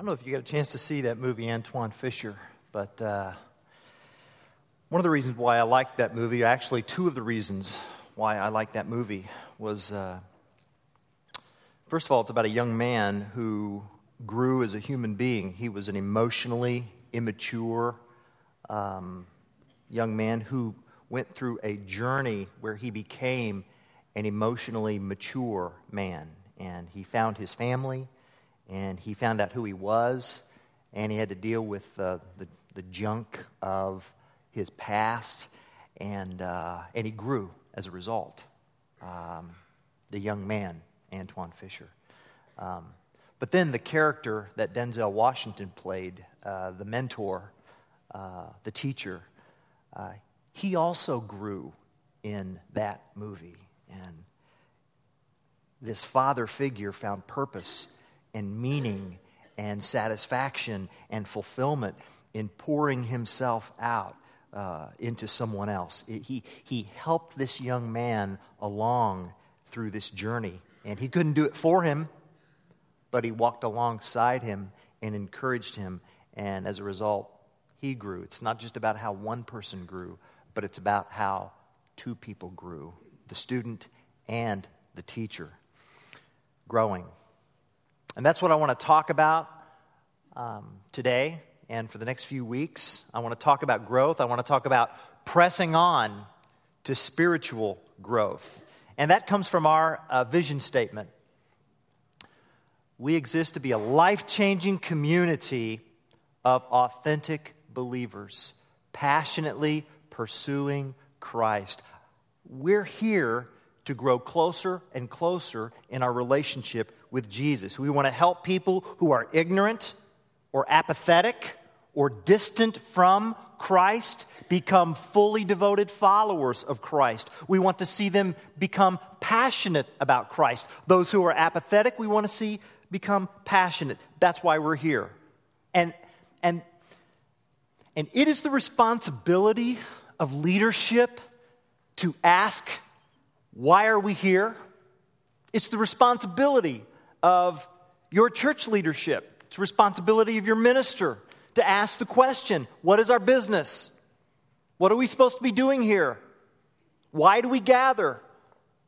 don't know if you got a chance to see that movie, Antwone Fisher, but uh, one of the reasons why I liked that movie, actually, two of the reasons why I liked that movie, was uh, first of all, it's about a young man who grew as a human being. He was an emotionally immature um, young man who went through a journey where he became an emotionally mature man. And he found his family and he found out who he was, and he had to deal with uh, the, the junk of his past, and, uh, and he grew as a result. Um, the young man, Antwone Fisher. Um, but then the character that Denzel Washington played, uh, the mentor, uh, the teacher, uh, he also grew in that movie. And this father figure found purpose and meaning and satisfaction and fulfillment in pouring himself out uh, into someone else. It, he, he helped this young man along through this journey. And he couldn't do it for him, but he walked alongside him and encouraged him. And as a result, he grew. It's not just about how one person grew, but it's about how two people grew the student and the teacher. Growing. And that's what I want to talk about um, today and for the next few weeks. I want to talk about growth. I want to talk about pressing on to spiritual growth. And that comes from our uh, vision statement. We exist to be a life changing community of authentic believers, passionately pursuing Christ. We're here to grow closer and closer in our relationship with Jesus. We want to help people who are ignorant or apathetic or distant from Christ become fully devoted followers of Christ. We want to see them become passionate about Christ. Those who are apathetic, we want to see become passionate. That's why we're here. And, and, and it is the responsibility of leadership to ask, why are we here? It's the responsibility of your church leadership. It's responsibility of your minister to ask the question what is our business? What are we supposed to be doing here? Why do we gather?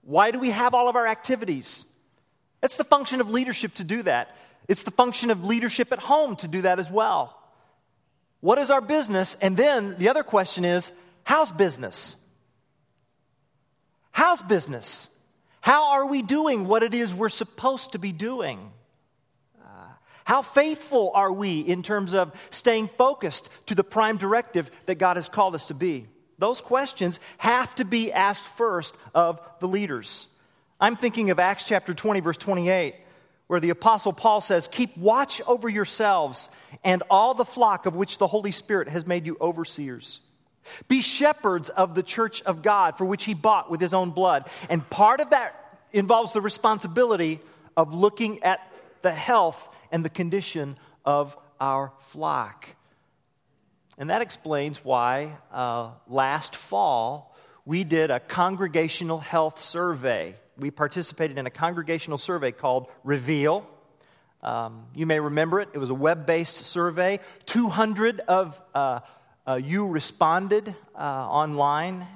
Why do we have all of our activities? It's the function of leadership to do that. It's the function of leadership at home to do that as well. What is our business? And then the other question is how's business? How's business? How are we doing what it is we're supposed to be doing? Uh, how faithful are we in terms of staying focused to the prime directive that God has called us to be? Those questions have to be asked first of the leaders. I'm thinking of Acts chapter 20, verse 28, where the Apostle Paul says, Keep watch over yourselves and all the flock of which the Holy Spirit has made you overseers. Be shepherds of the church of God for which he bought with his own blood. And part of that involves the responsibility of looking at the health and the condition of our flock. And that explains why uh, last fall we did a congregational health survey. We participated in a congregational survey called Reveal. Um, you may remember it. It was a web based survey. 200 of uh, uh, you responded uh, online,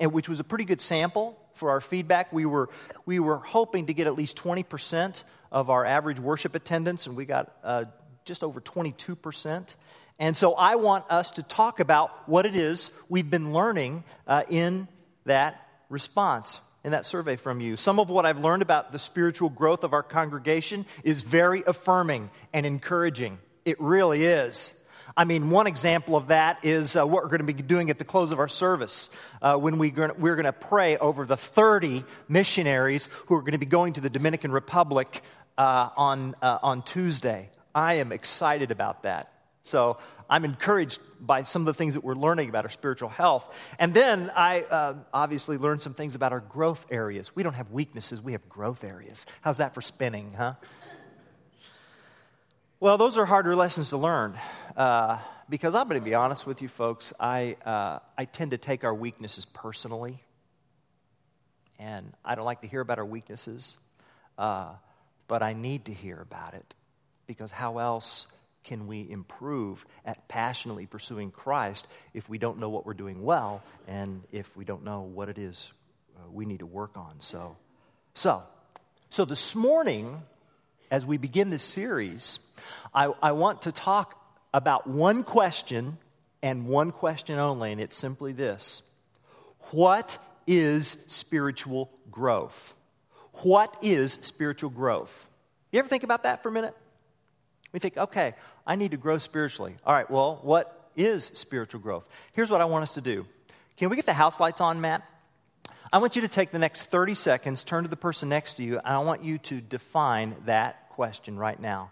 uh, which was a pretty good sample for our feedback. We were, we were hoping to get at least 20% of our average worship attendance, and we got uh, just over 22%. And so I want us to talk about what it is we've been learning uh, in that response, in that survey from you. Some of what I've learned about the spiritual growth of our congregation is very affirming and encouraging. It really is. I mean, one example of that is uh, what we're going to be doing at the close of our service uh, when we we're going to pray over the 30 missionaries who are going to be going to the Dominican Republic uh, on, uh, on Tuesday. I am excited about that. So I'm encouraged by some of the things that we're learning about our spiritual health. And then I uh, obviously learned some things about our growth areas. We don't have weaknesses, we have growth areas. How's that for spinning, huh? Well, those are harder lessons to learn uh, because I'm going to be honest with you, folks. I, uh, I tend to take our weaknesses personally, and I don't like to hear about our weaknesses, uh, but I need to hear about it Because how else can we improve at passionately pursuing Christ if we don't know what we're doing well and if we don't know what it is uh, we need to work on? So, so, so this morning, as we begin this series, I, I want to talk about one question and one question only, and it's simply this What is spiritual growth? What is spiritual growth? You ever think about that for a minute? We think, okay, I need to grow spiritually. All right, well, what is spiritual growth? Here's what I want us to do. Can we get the house lights on, Matt? I want you to take the next 30 seconds, turn to the person next to you, and I want you to define that question right now.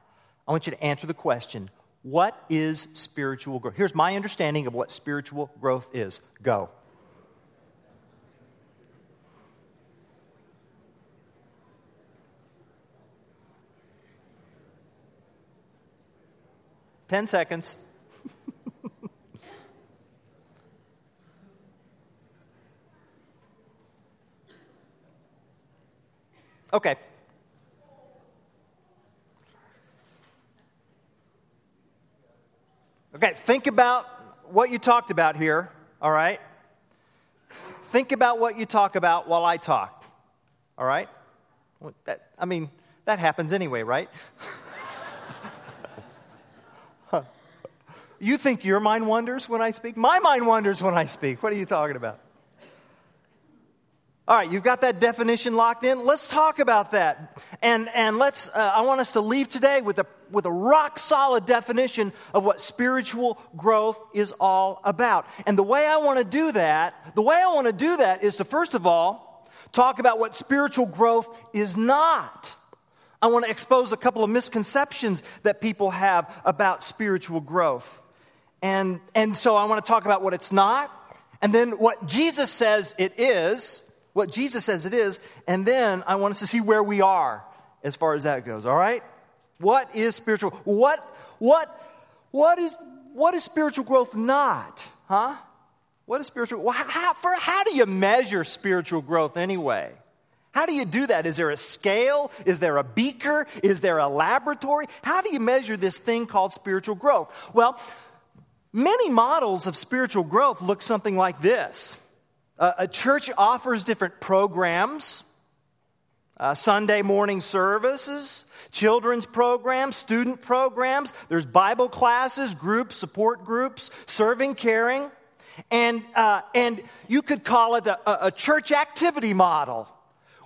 I want you to answer the question What is spiritual growth? Here's my understanding of what spiritual growth is. Go. Ten seconds. Okay. Okay, think about what you talked about here, all right? Think about what you talk about while I talk, all right? That, I mean, that happens anyway, right? You think your mind wanders when I speak? My mind wanders when I speak. What are you talking about? All right, you've got that definition locked in. Let's talk about that. And, and let's, uh, I want us to leave today with a, with a rock solid definition of what spiritual growth is all about. And the way I want to do that, the way I want to do that is to first of all talk about what spiritual growth is not. I want to expose a couple of misconceptions that people have about spiritual growth. And, and so I want to talk about what it's not, and then what Jesus says it is, what Jesus says it is, and then I want us to see where we are as far as that goes, all right? What is spiritual? What, what, what, is, what is spiritual growth not? Huh? What is spiritual? Well, how, for, how do you measure spiritual growth anyway? How do you do that? Is there a scale? Is there a beaker? Is there a laboratory? How do you measure this thing called spiritual growth? Well, Many models of spiritual growth look something like this uh, a church offers different programs. Uh, Sunday morning services, children's programs, student programs. There's Bible classes, groups, support groups, serving, caring. And, uh, and you could call it a, a church activity model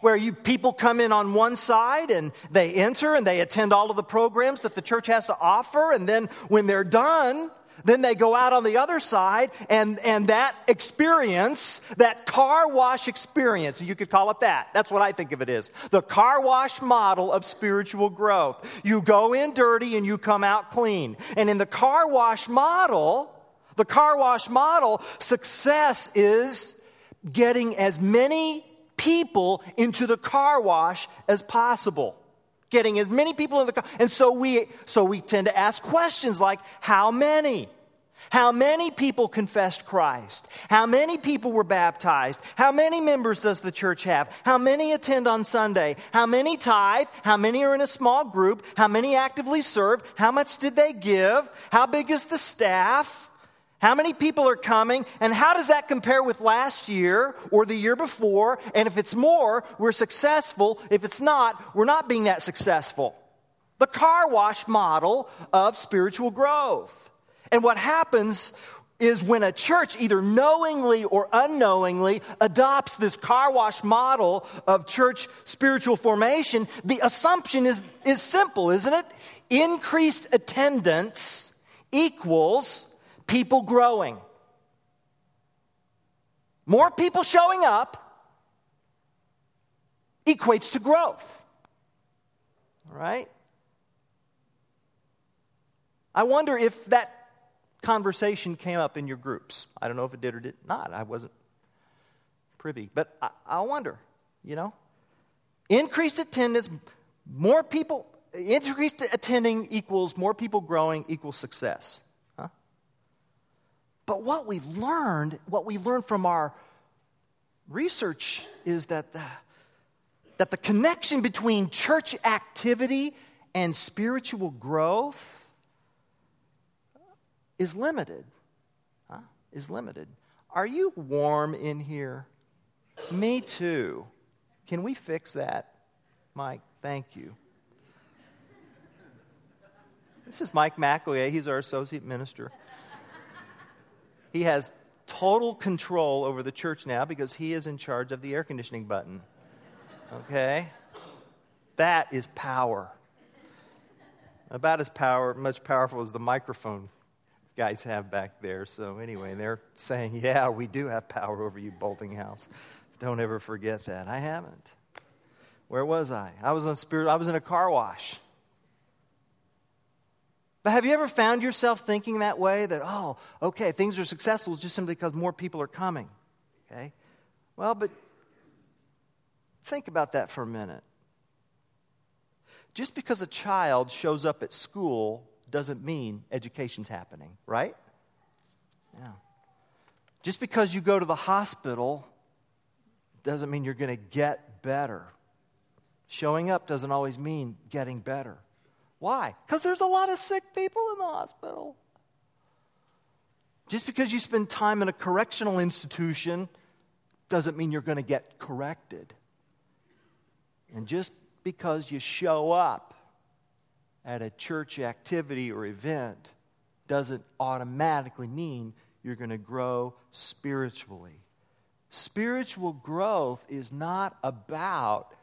where you, people come in on one side and they enter and they attend all of the programs that the church has to offer. And then when they're done, then they go out on the other side, and, and that experience, that car wash experience, you could call it that. That's what I think of it is. The car wash model of spiritual growth. You go in dirty and you come out clean. And in the car wash model, the car wash model, success is getting as many people into the car wash as possible getting as many people in the car. And so we, so we tend to ask questions like, how many? How many people confessed Christ? How many people were baptized? How many members does the church have? How many attend on Sunday? How many tithe? How many are in a small group? How many actively serve? How much did they give? How big is the staff? How many people are coming? And how does that compare with last year or the year before? And if it's more, we're successful. If it's not, we're not being that successful. The car wash model of spiritual growth. And what happens is when a church, either knowingly or unknowingly, adopts this car wash model of church spiritual formation, the assumption is, is simple, isn't it? Increased attendance equals people growing. More people showing up equates to growth. Right? I wonder if that conversation came up in your groups. I don't know if it did or did not. I wasn't privy. But I, I wonder, you know? Increased attendance, more people, increased attending equals more people growing equals success. But what we've learned, what we learned from our research is that the, that the connection between church activity and spiritual growth is limited. Huh? Is limited. Are you warm in here? Me too. Can we fix that? Mike, thank you. This is Mike McAleer. He's our associate minister. He has total control over the church now because he is in charge of the air conditioning button. Okay? That is power. About as power, much powerful as the microphone guys have back there. So anyway, they're saying, "Yeah, we do have power over you, Boltinghouse. Don't ever forget that." I haven't. Where was I? I was on spirit. I was in a car wash. But have you ever found yourself thinking that way that, oh, okay, things are successful just simply because more people are coming? Okay? Well, but think about that for a minute. Just because a child shows up at school doesn't mean education's happening, right? Yeah. Just because you go to the hospital doesn't mean you're going to get better. Showing up doesn't always mean getting better. Why? Because there's a lot of sick people in the hospital. Just because you spend time in a correctional institution doesn't mean you're going to get corrected. And just because you show up at a church activity or event doesn't automatically mean you're going to grow spiritually. Spiritual growth is not about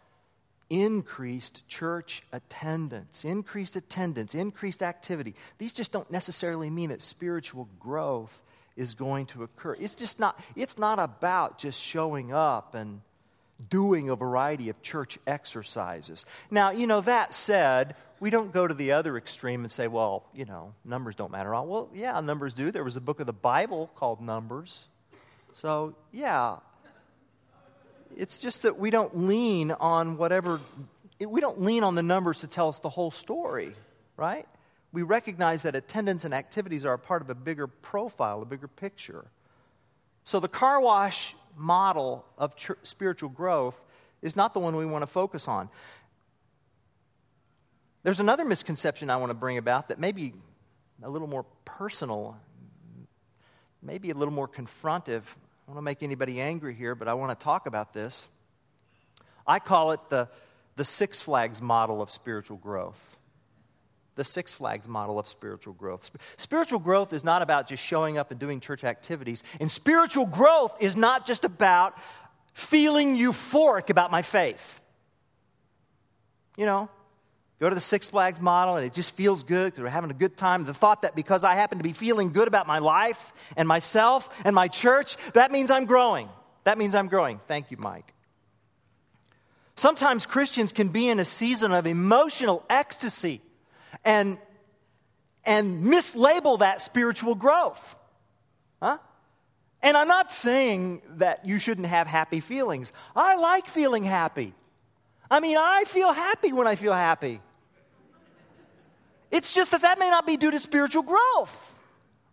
increased church attendance, increased attendance, increased activity. These just don't necessarily mean that spiritual growth is going to occur. It's just not it's not about just showing up and doing a variety of church exercises. Now, you know, that said, we don't go to the other extreme and say, well, you know, numbers don't matter. All. Well, yeah, numbers do. There was a book of the Bible called Numbers. So, yeah, it's just that we don't lean on whatever, we don't lean on the numbers to tell us the whole story, right? We recognize that attendance and activities are a part of a bigger profile, a bigger picture. So the car wash model of ch- spiritual growth is not the one we want to focus on. There's another misconception I want to bring about that may be a little more personal, maybe a little more confrontive I don't want to make anybody angry here, but I want to talk about this. I call it the, the Six Flags model of spiritual growth. The Six Flags model of spiritual growth. Spiritual growth is not about just showing up and doing church activities, and spiritual growth is not just about feeling euphoric about my faith. You know, Go to the Six Flags model and it just feels good because we're having a good time. The thought that because I happen to be feeling good about my life and myself and my church, that means I'm growing. That means I'm growing. Thank you, Mike. Sometimes Christians can be in a season of emotional ecstasy and, and mislabel that spiritual growth. Huh? And I'm not saying that you shouldn't have happy feelings. I like feeling happy. I mean, I feel happy when I feel happy. It's just that that may not be due to spiritual growth.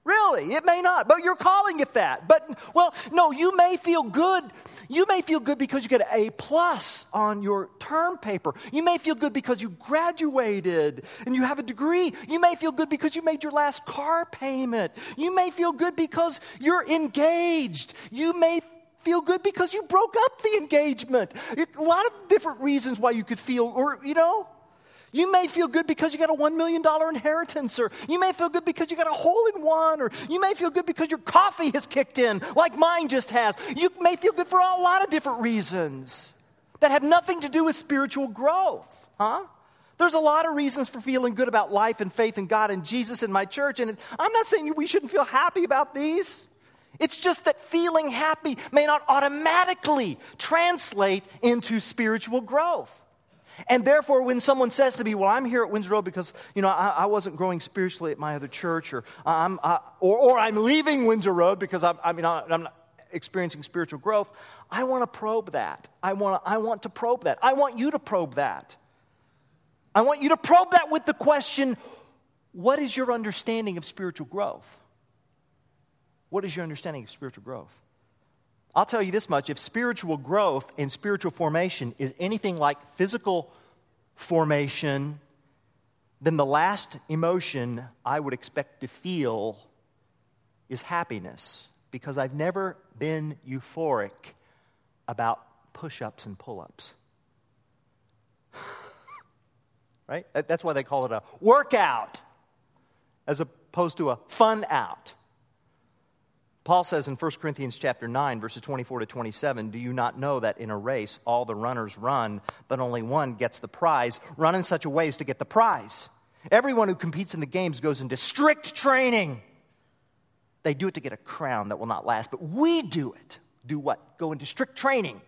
Really, it may not, but you're calling it that. But, well, no, you may feel good. You may feel good because you get an A plus on your term paper. You may feel good because you graduated and you have a degree. You may feel good because you made your last car payment. You may feel good because you're engaged. You may feel good because you broke up the engagement. A lot of different reasons why you could feel, or, you know, you may feel good because you got a $1 million inheritance, or you may feel good because you got a hole in one, or you may feel good because your coffee has kicked in, like mine just has. You may feel good for a lot of different reasons that have nothing to do with spiritual growth, huh? There's a lot of reasons for feeling good about life and faith in God and Jesus and my church, and I'm not saying we shouldn't feel happy about these. It's just that feeling happy may not automatically translate into spiritual growth. And therefore, when someone says to me, Well, I'm here at Windsor Road because, you know, I, I wasn't growing spiritually at my other church, or I'm, I, or, or, I'm leaving Windsor Road because I'm, I mean, I'm not experiencing spiritual growth, I want to probe that. I want, to, I want to probe that. I want you to probe that. I want you to probe that with the question What is your understanding of spiritual growth? What is your understanding of spiritual growth? I'll tell you this much if spiritual growth and spiritual formation is anything like physical formation, then the last emotion I would expect to feel is happiness because I've never been euphoric about push ups and pull ups. right? That's why they call it a workout as opposed to a fun out. Paul says in 1 Corinthians chapter 9 verses 24 to 27, "Do you not know that in a race all the runners run, but only one gets the prize? Run in such a way as to get the prize. Everyone who competes in the games goes into strict training. They do it to get a crown that will not last, but we do it. Do what? Go into strict training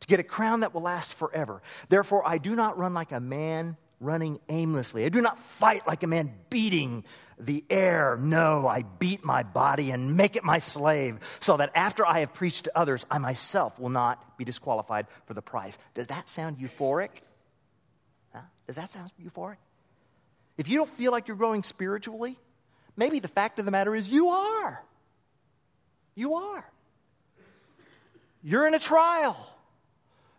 to get a crown that will last forever. Therefore, I do not run like a man running aimlessly. I do not fight like a man beating the air. No, I beat my body and make it my slave, so that after I have preached to others, I myself will not be disqualified for the prize. Does that sound euphoric? Huh? Does that sound euphoric? If you don't feel like you're growing spiritually, maybe the fact of the matter is you are. You are. You're in a trial.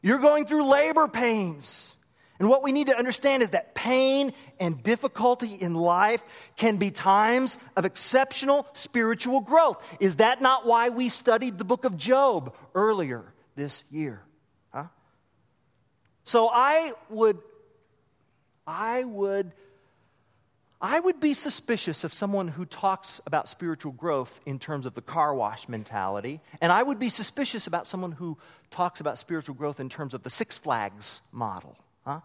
You're going through labor pains. And what we need to understand is that pain and difficulty in life can be times of exceptional spiritual growth. Is that not why we studied the book of Job earlier this year? Huh? So I would, I would, I would be suspicious of someone who talks about spiritual growth in terms of the car wash mentality, and I would be suspicious about someone who talks about spiritual growth in terms of the Six Flags model. Huh?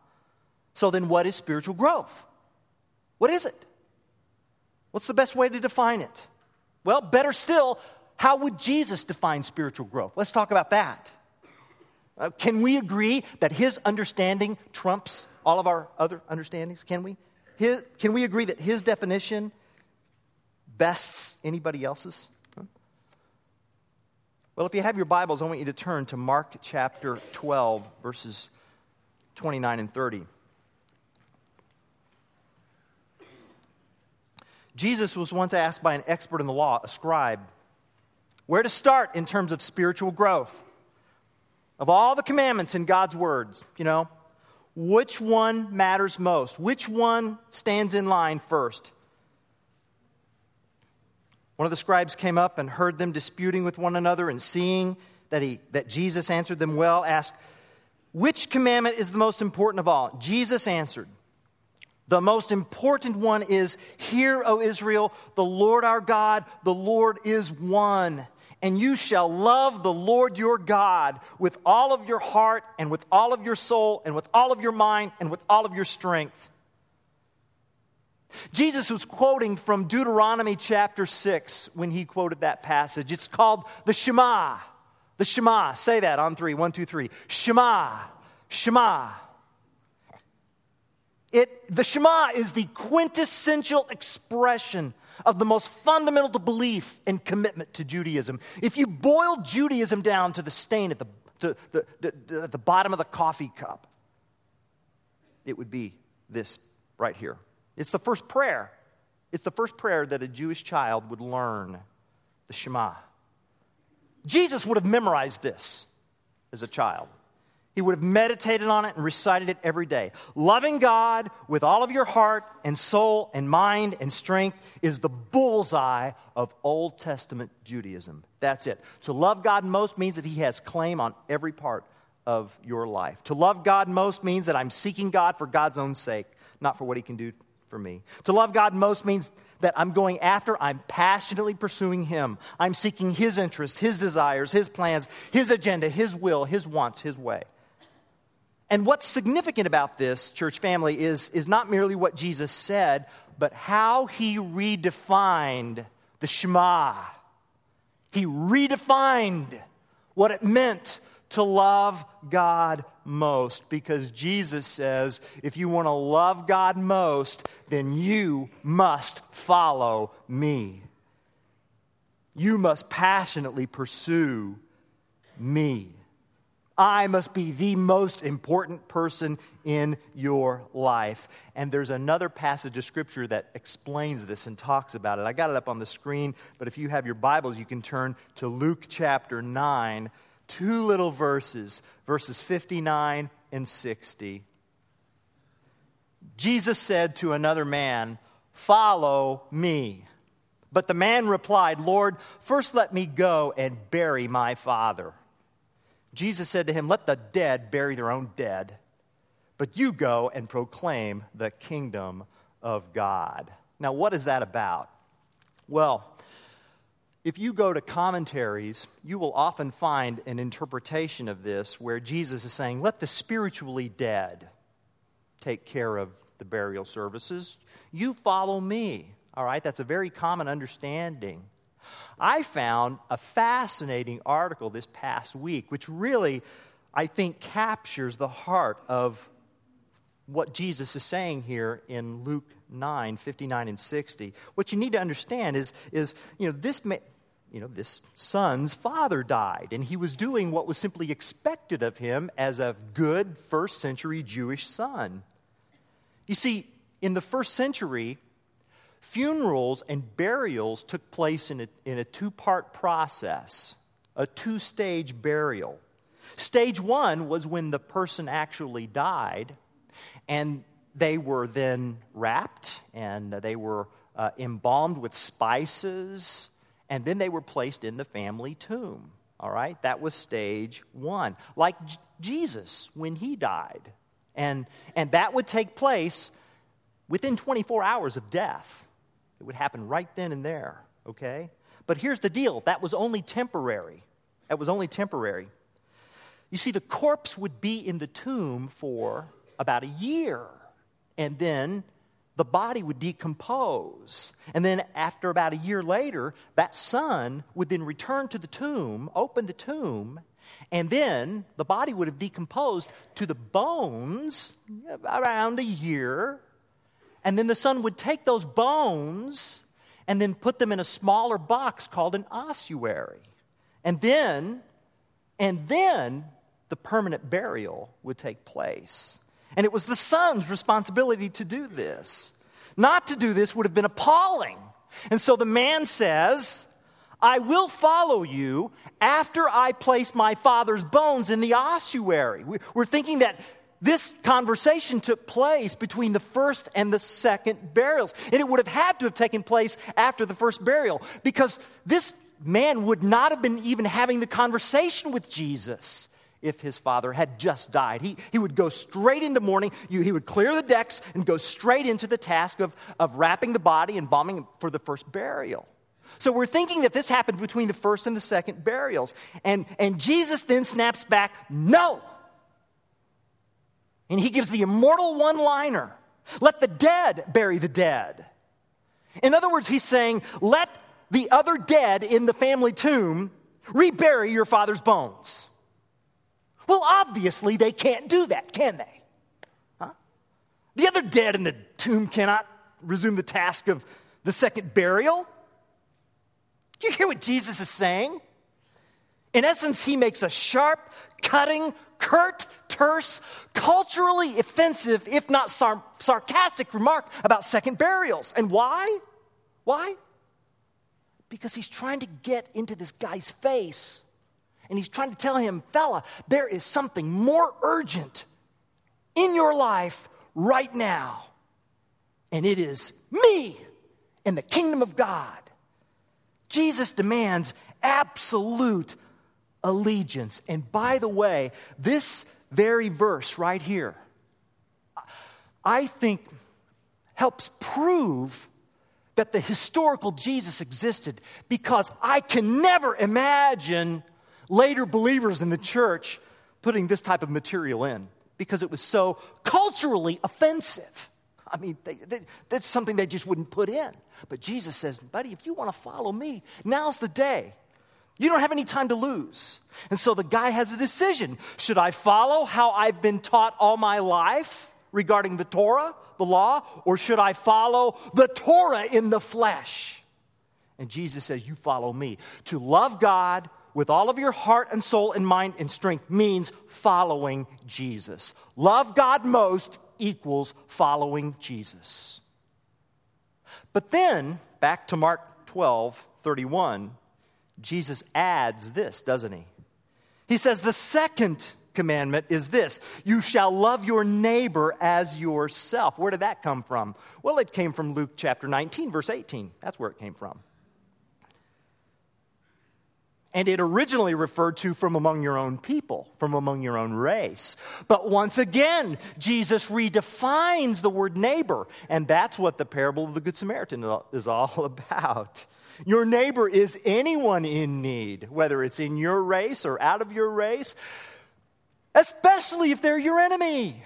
So then, what is spiritual growth? What is it? What's the best way to define it? Well, better still, how would Jesus define spiritual growth? Let's talk about that. Uh, can we agree that his understanding trumps all of our other understandings? Can we? His, can we agree that his definition bests anybody else's? Well, if you have your Bibles, I want you to turn to Mark chapter 12, verses 29 and 30. Jesus was once asked by an expert in the law, a scribe, where to start in terms of spiritual growth. Of all the commandments in God's words, you know, which one matters most? Which one stands in line first? One of the scribes came up and heard them disputing with one another, and seeing that, he, that Jesus answered them well, asked, Which commandment is the most important of all? Jesus answered, The most important one is, Hear, O Israel, the Lord our God, the Lord is one. And you shall love the Lord your God with all of your heart, and with all of your soul, and with all of your mind, and with all of your strength. Jesus was quoting from Deuteronomy chapter 6 when he quoted that passage. It's called the Shema. The Shema. Say that on three. One, two, three. Shema. Shema. It, the Shema is the quintessential expression of the most fundamental belief and commitment to Judaism. If you boil Judaism down to the stain at the, to, the, the, the bottom of the coffee cup, it would be this right here. It's the first prayer. It's the first prayer that a Jewish child would learn the Shema. Jesus would have memorized this as a child. He would have meditated on it and recited it every day. Loving God with all of your heart and soul and mind and strength is the bullseye of Old Testament Judaism. That's it. To love God most means that He has claim on every part of your life. To love God most means that I'm seeking God for God's own sake, not for what He can do for me. To love God most means that I'm going after, I'm passionately pursuing Him. I'm seeking His interests, His desires, His plans, His agenda, His will, His wants, His way. And what's significant about this, church family, is, is not merely what Jesus said, but how He redefined the Shema. He redefined what it meant to love God most because Jesus says if you want to love God most, then you must follow me. You must passionately pursue me. I must be the most important person in your life. And there's another passage of scripture that explains this and talks about it. I got it up on the screen, but if you have your Bibles, you can turn to Luke chapter 9 two little verses, verses 59 and 60. Jesus said to another man, Follow me. But the man replied, Lord, first let me go and bury my father. Jesus said to him, Let the dead bury their own dead, but you go and proclaim the kingdom of God. Now, what is that about? Well, if you go to commentaries, you will often find an interpretation of this where Jesus is saying, Let the spiritually dead take care of the burial services. You follow me. All right, that's a very common understanding. I found a fascinating article this past week, which really, I think, captures the heart of what Jesus is saying here in Luke 9, 59 and 60. What you need to understand is, is you know, this, you know, this son's father died, and he was doing what was simply expected of him as a good first century Jewish son. You see, in the first century, funerals and burials took place in a, in a two part process, a two stage burial. Stage one was when the person actually died, and they were then wrapped and they were uh, embalmed with spices, and then they were placed in the family tomb. All right, that was stage one. Like J- Jesus when he died. And, and that would take place within 24 hours of death. It would happen right then and there, okay? But here's the deal that was only temporary. That was only temporary. You see, the corpse would be in the tomb for about a year, and then the body would decompose. And then, after about a year later, that son would then return to the tomb, open the tomb, and then the body would have decomposed to the bones around a year. And then the son would take those bones and then put them in a smaller box called an ossuary. And then, and then the permanent burial would take place. And it was the son's responsibility to do this. Not to do this would have been appalling. And so the man says, I will follow you after I place my father's bones in the ossuary. We're thinking that this conversation took place between the first and the second burials. And it would have had to have taken place after the first burial because this man would not have been even having the conversation with Jesus if his father had just died. He, he would go straight into mourning. You, he would clear the decks and go straight into the task of, of wrapping the body and bombing for the first burial. So we're thinking that this happened between the first and the second burials. And, and Jesus then snaps back, no. And he gives the immortal one liner let the dead bury the dead. In other words, he's saying, let the other dead in the family tomb rebury your father's bones. Well, obviously, they can't do that, can they? Huh? The other dead in the tomb cannot resume the task of the second burial. Do you hear what Jesus is saying? In essence, he makes a sharp, cutting, curt, terse, culturally offensive, if not sar- sarcastic remark about second burials. And why? Why? Because he's trying to get into this guy's face. And he's trying to tell him, fella, there is something more urgent in your life right now. And it is me and the kingdom of God. Jesus demands absolute allegiance. And by the way, this very verse right here, I think helps prove that the historical Jesus existed because I can never imagine later believers in the church putting this type of material in because it was so culturally offensive. I mean, they, they, that's something they just wouldn't put in. But Jesus says, buddy, if you want to follow me, now's the day. You don't have any time to lose. And so the guy has a decision. Should I follow how I've been taught all my life regarding the Torah, the law, or should I follow the Torah in the flesh? And Jesus says, You follow me. To love God with all of your heart and soul and mind and strength means following Jesus. Love God most equals following Jesus. But then, back to Mark 12 31, Jesus adds this, doesn't he? He says, The second commandment is this You shall love your neighbor as yourself. Where did that come from? Well, it came from Luke chapter 19, verse 18. That's where it came from. And it originally referred to from among your own people, from among your own race. But once again, Jesus redefines the word neighbor. And that's what the parable of the Good Samaritan is all about. Your neighbor is anyone in need, whether it's in your race or out of your race, especially if they're your enemy,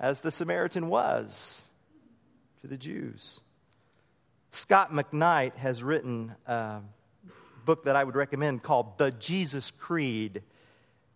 as the Samaritan was to the Jews. Scot McKnight has written. Uh, book that I would recommend called The Jesus Creed,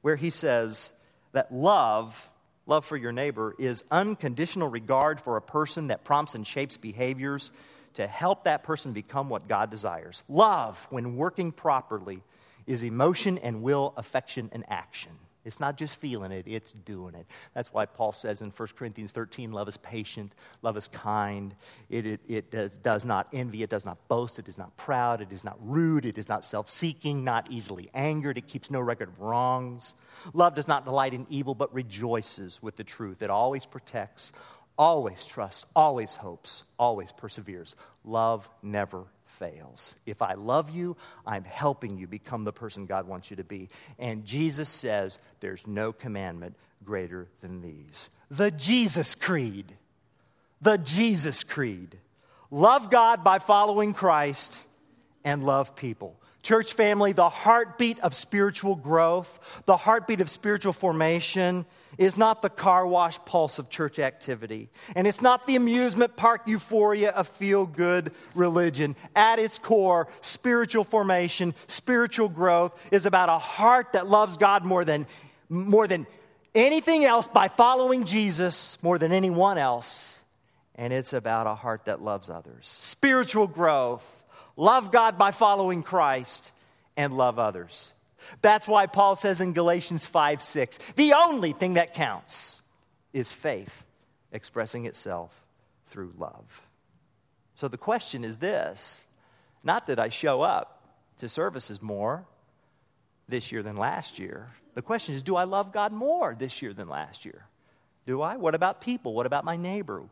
where he says that love, love for your neighbor, is unconditional regard for a person that prompts and shapes behaviors to help that person become what God desires. Love, when working properly, is emotion and will, affection and action. It's not just feeling it, it's doing it. That's why Paul says in 1 Corinthians 13 love is patient, love is kind, it, it, it does, does not envy, it does not boast, it is not proud, it is not rude, it is not self seeking, not easily angered, it keeps no record of wrongs. Love does not delight in evil, but rejoices with the truth. It always protects, always trusts, always hopes, always perseveres. Love never fails. If I love you, I'm helping you become the person God wants you to be. And Jesus says there's no commandment greater than these. The Jesus Creed. The Jesus Creed. Love God by following Christ and love people. Church family, the heartbeat of spiritual growth, the heartbeat of spiritual formation is not the car wash pulse of church activity. And it's not the amusement park euphoria of feel good religion. At its core, spiritual formation, spiritual growth is about a heart that loves God more than, more than anything else by following Jesus more than anyone else. And it's about a heart that loves others. Spiritual growth, love God by following Christ, and love others. That's why Paul says in Galatians 5 6, the only thing that counts is faith expressing itself through love. So the question is this not that I show up to services more this year than last year. The question is, do I love God more this year than last year? Do I? What about people? What about my neighbor?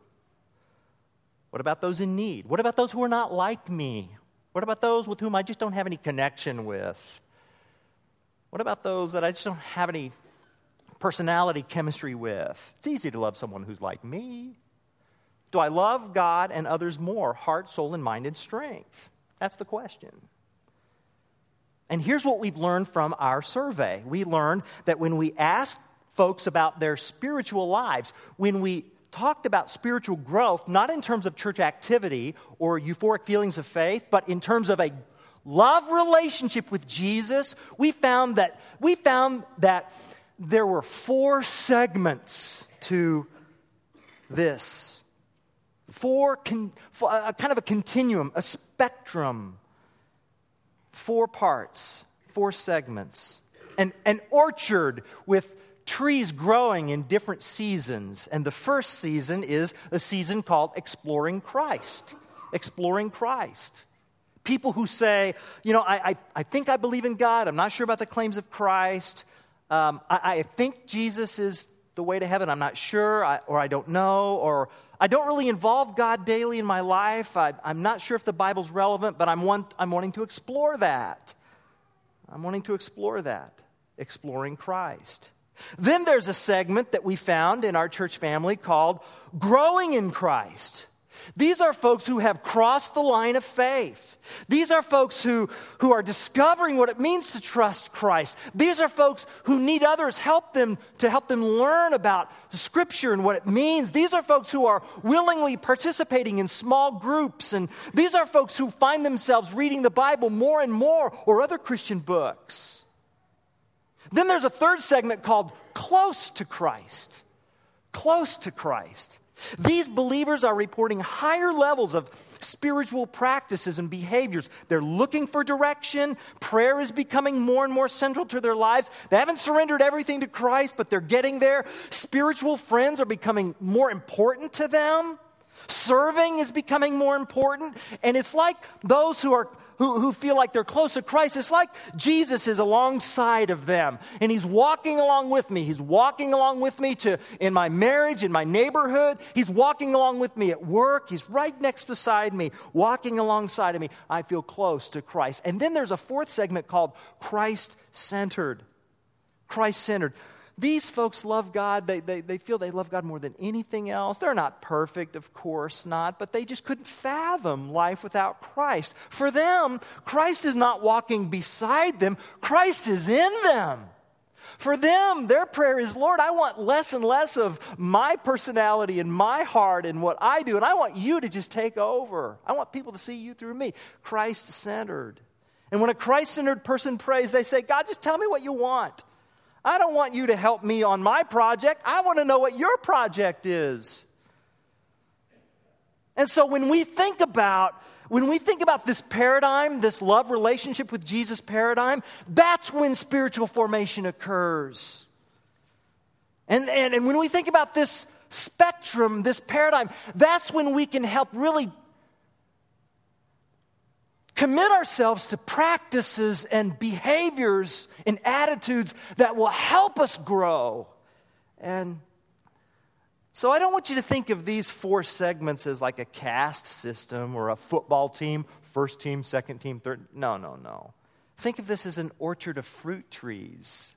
What about those in need? What about those who are not like me? What about those with whom I just don't have any connection with? What about those that I just don't have any personality chemistry with? It's easy to love someone who's like me. Do I love God and others more, heart, soul, and mind and strength? That's the question. And here's what we've learned from our survey we learned that when we ask folks about their spiritual lives, when we talked about spiritual growth, not in terms of church activity or euphoric feelings of faith, but in terms of a love relationship with Jesus, we found that, we found that there were four segments to this. Four, con, a kind of a continuum, a spectrum. Four parts, four segments. An, an orchard with trees growing in different seasons. And the first season is a season called Exploring Christ. Exploring Christ people who say, you know, I, I, I think I believe in God, I'm not sure about the claims of Christ, um, I, I, think Jesus is the way to heaven, I'm not sure, I, or I don't know, or I don't really involve God daily in my life, I, am not sure if the Bible's relevant, but I'm, want, I'm wanting to explore that. I'm wanting to explore that, exploring Christ. Then there's a segment that we found in our church family called Growing in Christ. These are folks who have crossed the line of faith. These are folks who, who are discovering what it means to trust Christ. These are folks who need others help them to help them learn about Scripture and what it means. These are folks who are willingly participating in small groups. And these are folks who find themselves reading the Bible more and more or other Christian books. Then there's a third segment called Close to Christ. Close to Christ. These believers are reporting higher levels of spiritual practices and behaviors. They're looking for direction. Prayer is becoming more and more central to their lives. They haven't surrendered everything to Christ, but they're getting there. Spiritual friends are becoming more important to them. Serving is becoming more important. And it's like those who are who, who feel like they're close to Christ, it's like Jesus is alongside of them. And he's walking along with me. He's walking along with me to in my marriage, in my neighborhood. He's walking along with me at work. He's right next beside me, walking alongside of me. I feel close to Christ. And then there's a fourth segment called Christ centered. Christ centered. These folks love God. They, they, they feel they love God more than anything else. They're not perfect, of course not, but they just couldn't fathom life without Christ. For them, Christ is not walking beside them, Christ is in them. For them, their prayer is, Lord, I want less and less of my personality and my heart and what I do, and I want you to just take over. I want people to see you through me. Christ centered. And when a Christ centered person prays, they say, God, just tell me what you want. I don't want you to help me on my project. I want to know what your project is. And so when we think about when we think about this paradigm, this love relationship with Jesus paradigm, that's when spiritual formation occurs. And, and, and when we think about this spectrum, this paradigm, that's when we can help really commit ourselves to practices and behaviors and attitudes that will help us grow. And so I don't want you to think of these four segments as like a caste system or a football team, first team, second team, third. No, no, no. Think of this as an orchard of fruit trees.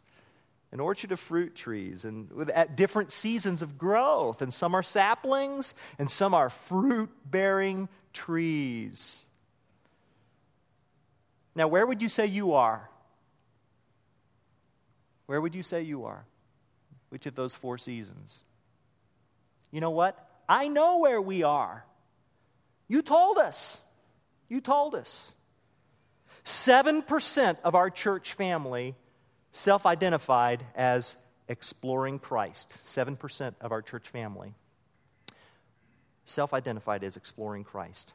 An orchard of fruit trees, and with, at different seasons of growth. And some are saplings, and some are fruit bearing trees. Now, where would you say you are? Where would you say you are? Which of those four seasons? You know what? I know where we are. You told us. You told us. 7% of our church family self identified as exploring Christ. 7% of our church family self identified as exploring Christ.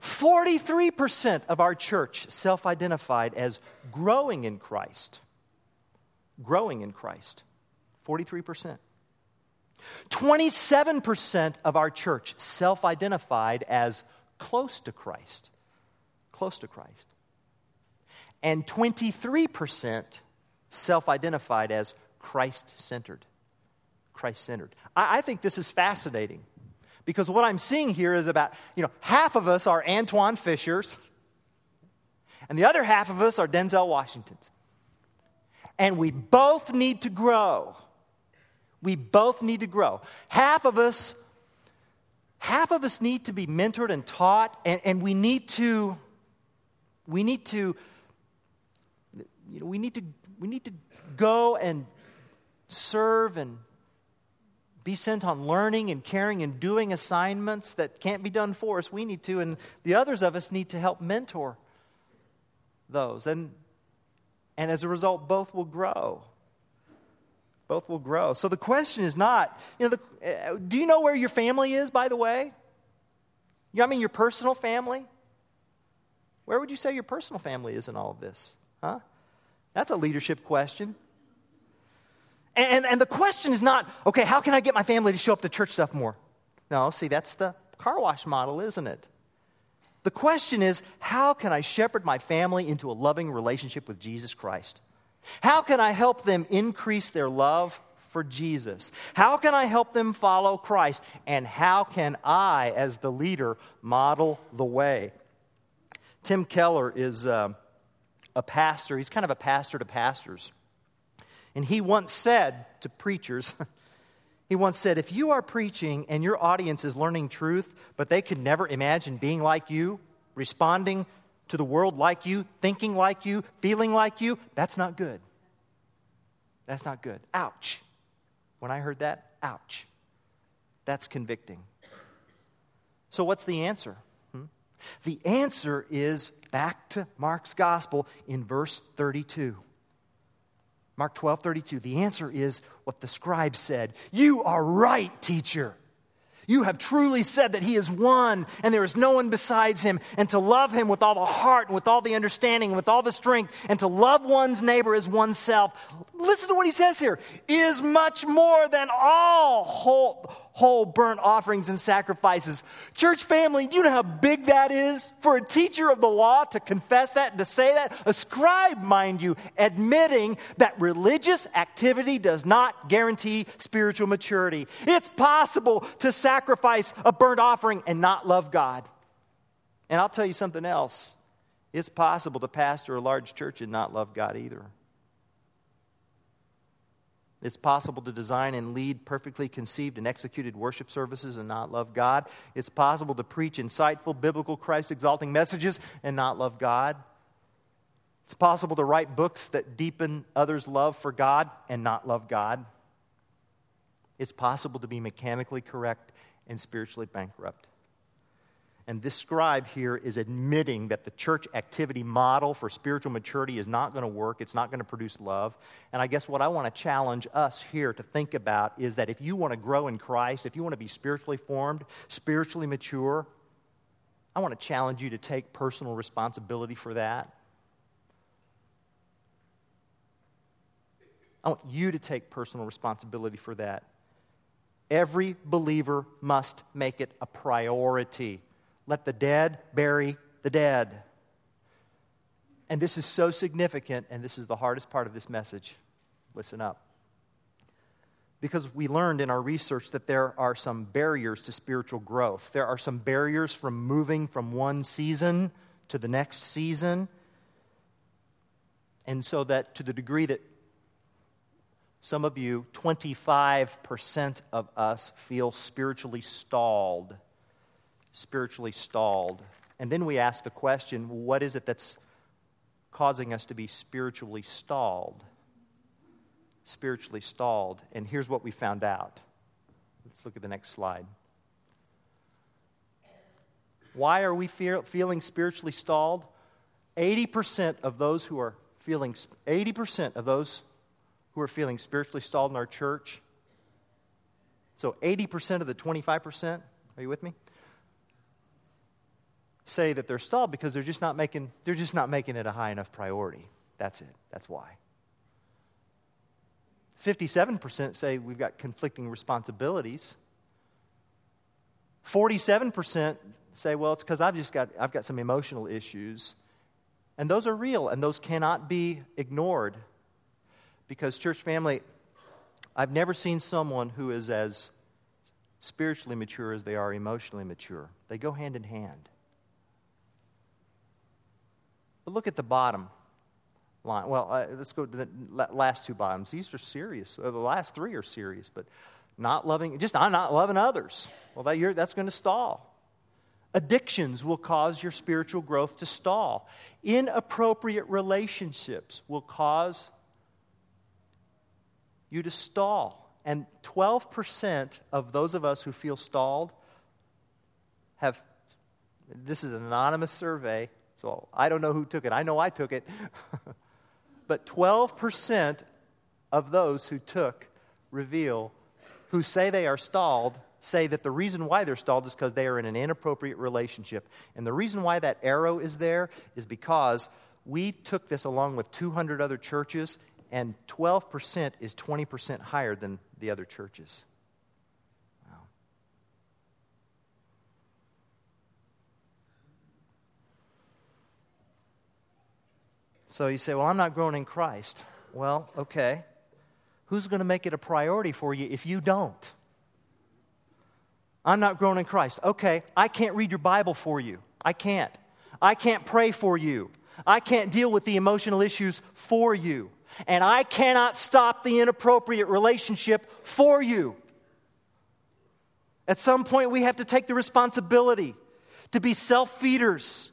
43% of our church self identified as growing in Christ. Growing in Christ. 43%. 27% of our church self identified as close to Christ. Close to Christ. And 23% self identified as Christ centered. Christ centered. I, I think this is fascinating because what I'm seeing here is about, you know, half of us are Antwone Fishers, and the other half of us are Denzel Washingtons. And we both need to grow. We both need to grow. Half of us, half of us need to be mentored and taught, and, and we need to, we need to, you know, we need to, we need to go and serve and be sent on learning and caring and doing assignments that can't be done for us. We need to, and the others of us need to help mentor those. And, and as a result, both will grow. Both will grow. So the question is not, you know, the, uh, do you know where your family is, by the way? You I mean, your personal family? Where would you say your personal family is in all of this? Huh? That's a leadership question. And, and the question is not, okay, how can I get my family to show up to church stuff more? No, see, that's the car wash model, isn't it? The question is, how can I shepherd my family into a loving relationship with Jesus Christ? How can I help them increase their love for Jesus? How can I help them follow Christ? And how can I, as the leader, model the way? Tim Keller is uh, a pastor. He's kind of a pastor to pastors. And he once said to preachers, he once said, if you are preaching and your audience is learning truth, but they could never imagine being like you, responding to the world like you, thinking like you, feeling like you, that's not good. That's not good. Ouch. When I heard that, ouch. That's convicting. So, what's the answer? Hmm? The answer is back to Mark's gospel in verse 32. Mark 12, 32. The answer is what the scribe said You are right, teacher. You have truly said that He is one and there is no one besides Him, and to love Him with all the heart and with all the understanding and with all the strength, and to love one's neighbor as oneself. Listen to what He says here is much more than all whole, whole burnt offerings and sacrifices. Church family, you know how big that is? For a teacher of the law to confess that and to say that? A scribe, mind you, admitting that religious activity does not guarantee spiritual maturity. It's possible to sacrifice a burnt offering and not love God. And I'll tell you something else it's possible to pastor a large church and not love God either. It's possible to design and lead perfectly conceived and executed worship services and not love God. It's possible to preach insightful, biblical, Christ exalting messages and not love God. It's possible to write books that deepen others' love for God and not love God. It's possible to be mechanically correct and spiritually bankrupt. And this scribe here is admitting that the church activity model for spiritual maturity is not going to work. It's not going to produce love. And I guess what I want to challenge us here to think about is that if you want to grow in Christ, if you want to be spiritually formed, spiritually mature, I want to challenge you to take personal responsibility for that. I want you to take personal responsibility for that. Every believer must make it a priority let the dead bury the dead. And this is so significant, and this is the hardest part of this message. Listen up. Because we learned in our research that there are some barriers to spiritual growth. There are some barriers from moving from one season to the next season. And so that to the degree that some of you, 25% of us, feel spiritually stalled spiritually stalled. And then we ask the question what is it that's causing us to be spiritually stalled? Spiritually stalled. And here's what we found out. Let's look at the next slide. Why are we feeling spiritually stalled? 80% of those who are feeling 80% of those who are feeling spiritually stalled in our church. So 80% of the 25%, are you with me? Say that they're stalled because they're just not making, they're just not making it a high enough priority. That's it. That's why. 57% say we've got conflicting responsibilities. 47% say, well, it's because I've just got, I've got some emotional issues. And those are real, and those cannot be ignored. Because, church family, I've never seen someone who is as spiritually mature as they are emotionally mature. They go hand in hand. But look at the bottom line. Well, uh, let's go to the last two bottoms. These are serious. Well, the last three are serious, but not loving, just I'm not loving others. Well, that, that's going to stall. Addictions will cause your spiritual growth to stall. Inappropriate relationships will cause you to stall. And 12% of those of us who feel stalled have, this is an anonymous survey, so I don't know who took it. I know I took it. but 12% of those who took reveal, who say they are stalled, say that the reason why they're stalled is because they are in an inappropriate relationship. And the reason why that arrow is there is because we took this along with 200 other churches, and 12% is 20% higher than the other churches. So you say, Well, I'm not growing in Christ. Well, okay. Who's going to make it a priority for you if you don't? I'm not growing in Christ. Okay, I can't read your Bible for you. I can't. I can't pray for you. I can't deal with the emotional issues for you. And I cannot stop the inappropriate relationship for you. At some point, we have to take the responsibility to be self feeders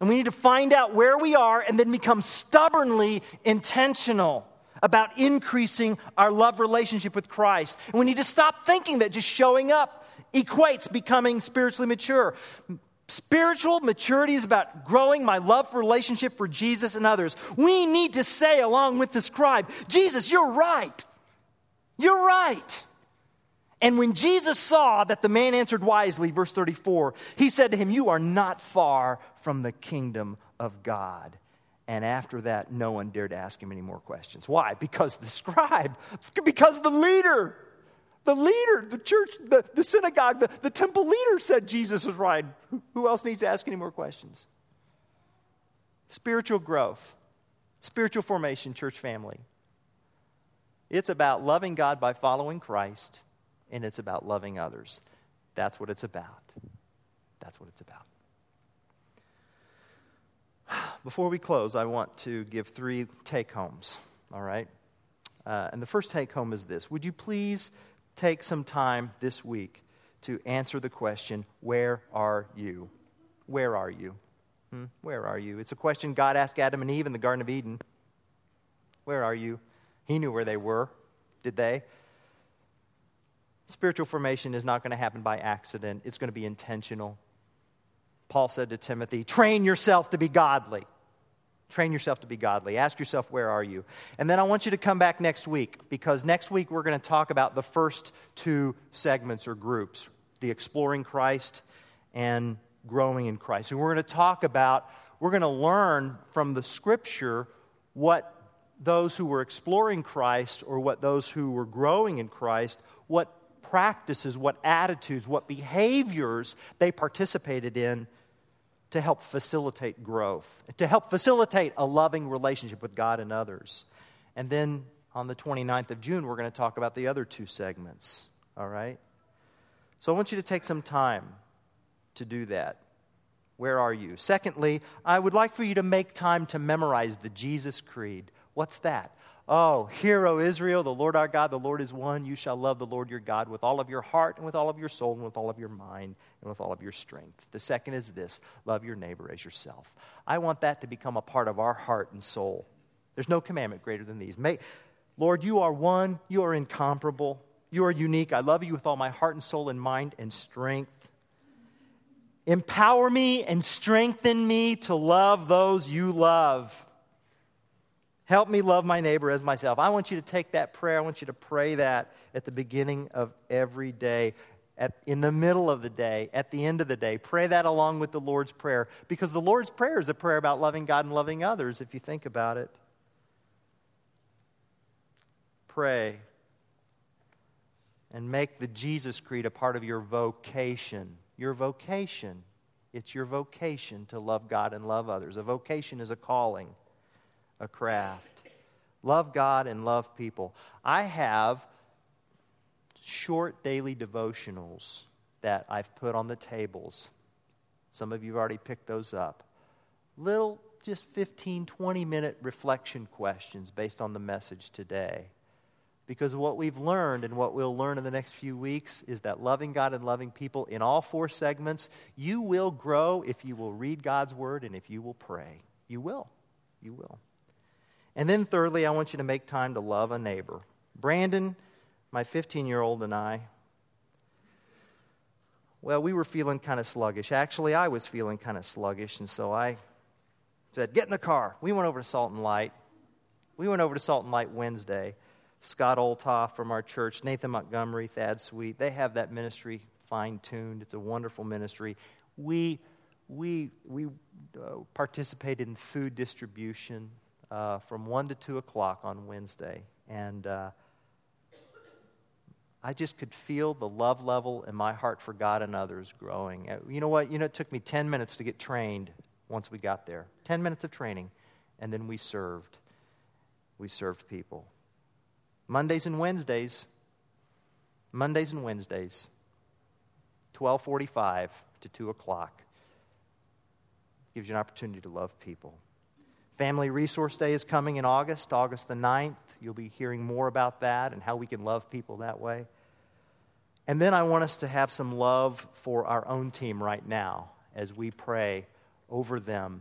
and we need to find out where we are and then become stubbornly intentional about increasing our love relationship with Christ. And we need to stop thinking that just showing up equates becoming spiritually mature. Spiritual maturity is about growing my love for relationship for Jesus and others. We need to say, along with the scribe, Jesus, you're right. You're right. And when Jesus saw that the man answered wisely, verse 34, he said to him, You are not far from the kingdom of God. And after that, no one dared ask him any more questions. Why? Because the scribe, because the leader, the leader, the church, the, the synagogue, the, the temple leader said Jesus was right. Who, who else needs to ask any more questions? Spiritual growth, spiritual formation, church family. It's about loving God by following Christ, and it's about loving others. That's what it's about. That's what it's about. Before we close, I want to give three take homes, all right? Uh, and the first take home is this Would you please take some time this week to answer the question, Where are you? Where are you? Hmm? Where are you? It's a question God asked Adam and Eve in the Garden of Eden. Where are you? He knew where they were. Did they? Spiritual formation is not going to happen by accident, it's going to be intentional. Paul said to Timothy, train yourself to be godly. Train yourself to be godly. Ask yourself, where are you? And then I want you to come back next week because next week we're going to talk about the first two segments or groups the exploring Christ and growing in Christ. And we're going to talk about, we're going to learn from the scripture what those who were exploring Christ or what those who were growing in Christ, what practices, what attitudes, what behaviors they participated in to help facilitate growth, to help facilitate a loving relationship with God and others. And then on the 29th of June, we're going to talk about the other two segments, all right? So I want you to take some time to do that. Where are you? Secondly, I would like for you to make time to memorize the Jesus Creed. What's that? Oh, hear, O Israel, the Lord our God, the Lord is one. You shall love the Lord your God with all of your heart and with all of your soul and with all of your mind and with all of your strength. The second is this love your neighbor as yourself. I want that to become a part of our heart and soul. There's no commandment greater than these. May, Lord, you are one, you are incomparable, you are unique. I love you with all my heart and soul and mind and strength. Empower me and strengthen me to love those you love. Help me love my neighbor as myself. I want you to take that prayer, I want you to pray that at the beginning of every day, at, in the middle of the day, at the end of the day. Pray that along with the Lord's Prayer, because the Lord's Prayer is a prayer about loving God and loving others, if you think about it. Pray and make the Jesus Creed a part of your vocation. Your vocation. It's your vocation to love God and love others. A vocation is a calling a craft. Love God and love people. I have short daily devotionals that I've put on the tables. Some of you have already picked those up. Little, just 15, 20 minute reflection questions based on the message today. Because what we've learned and what we'll learn in the next few weeks is that loving God and loving people in all four segments, you will grow if you will read God's word and if you will pray. You will. You will. And then, thirdly, I want you to make time to love a neighbor. Brandon, my 15 year old, and I, well, we were feeling kind of sluggish. Actually, I was feeling kind of sluggish, and so I said, Get in the car. We went over to Salt and Light. We went over to Salt and Light Wednesday. Scott Oltoff from our church, Nathan Montgomery, Thad Sweet, they have that ministry fine tuned. It's a wonderful ministry. We, we, we uh, participated in food distribution uh, from 1 to 2 o'clock on Wednesday. And uh, I just could feel the love level in my heart for God and others growing. Uh, you know what? You know, it took me 10 minutes to get trained once we got there. 10 minutes of training. And then we served. We served people. Mondays and Wednesdays. Mondays and Wednesdays. 1245 to 2 o'clock. Gives you an opportunity to love people. Family Resource Day is coming in August, August the 9th. You'll be hearing more about that and how we can love people that way. And then I want us to have some love for our own team right now as we pray over them